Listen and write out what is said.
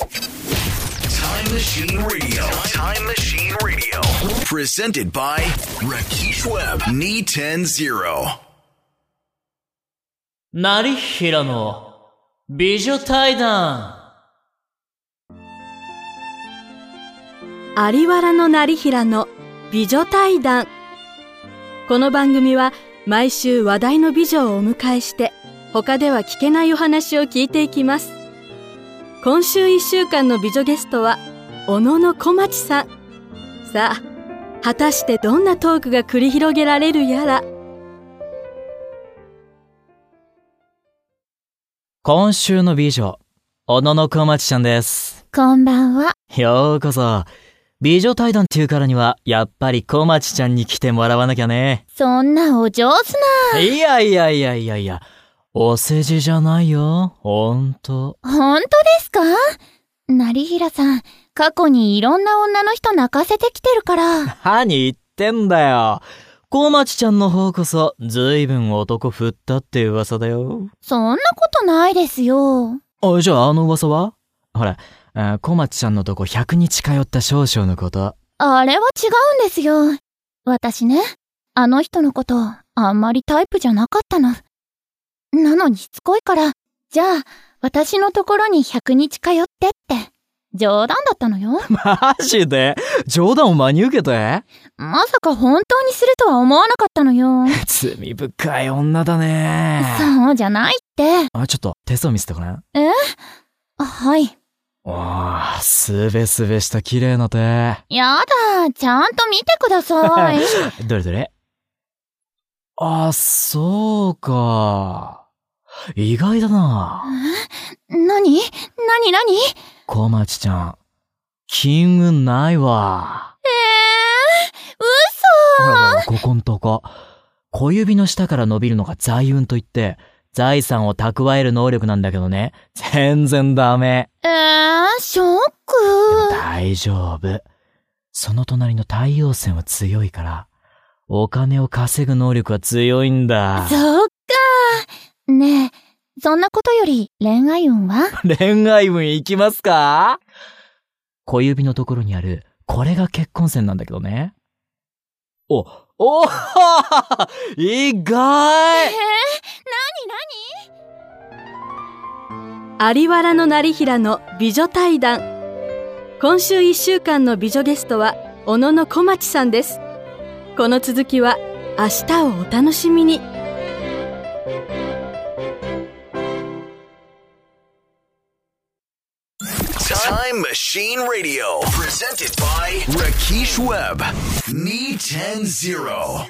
Time Machine Radio. Time Machine Radio. Presented by Rakesh Webb. E Knee 10 0. 成平の美女対談有原の成平の美女対談この番組は毎週話題の美女をお迎えして他では聞けないお話を聞いていきます今週一週間の美女ゲストは小野の小町さん。さあ果たしてどんなトークが繰り広げられるやら。今週の美女小野の小町ちゃんです。こんばんは。ようこそ。美女対談っていうからにはやっぱり小町ちゃんに来てもらわなきゃね。そんなお上手な。いやいやいやいやいやお世辞じゃないよほんと本当ですか？成平さん、過去にいろんな女の人泣かせてきてるから。何言ってんだよ小町ちゃんの方こそずいぶん男振ったって噂だよそんなことないですよ。あ、じゃああの噂は？ほら、あ小町ちゃんのとこ100日通った少々のこと。あれは違うんですよ。私ね、あの人のこと、あんまりタイプじゃなかったの。なのにしつこいから、じゃあ、私のところに100日通ってって。冗談だったのよ。マジで？冗談を真に受けて？まさか本当にするとは思わなかったのよ。罪深い女だね。そうじゃないって。あ、ちょっと手相見せてごらん。あはい。おー、すべすべした綺麗な手。やだ、ちゃんと見てください。どれどれ？あ、そうか。意外だな。なになになに小町ちゃん。金運ないわ。えほらほら、ここんとこ。小指の下から伸びるのが財運といって、財産を蓄える能力なんだけどね。全然ダメ。ー、えー、ショック。大丈夫。その隣の太陽線は強いから、お金を稼ぐ能力は強いんだ。そっか。ねえ、そんなことより恋愛運は？恋愛運いきますか？小指のところにある、これが結婚線なんだけどね。お、お 意えー、外なになに？有原の成平の美女対談。今週一週間の美女ゲストは小野の小町さんです。この続きは明日をお楽しみに Time Machine Radio. Presented by Rakesh Webb. Me Knee 10 0.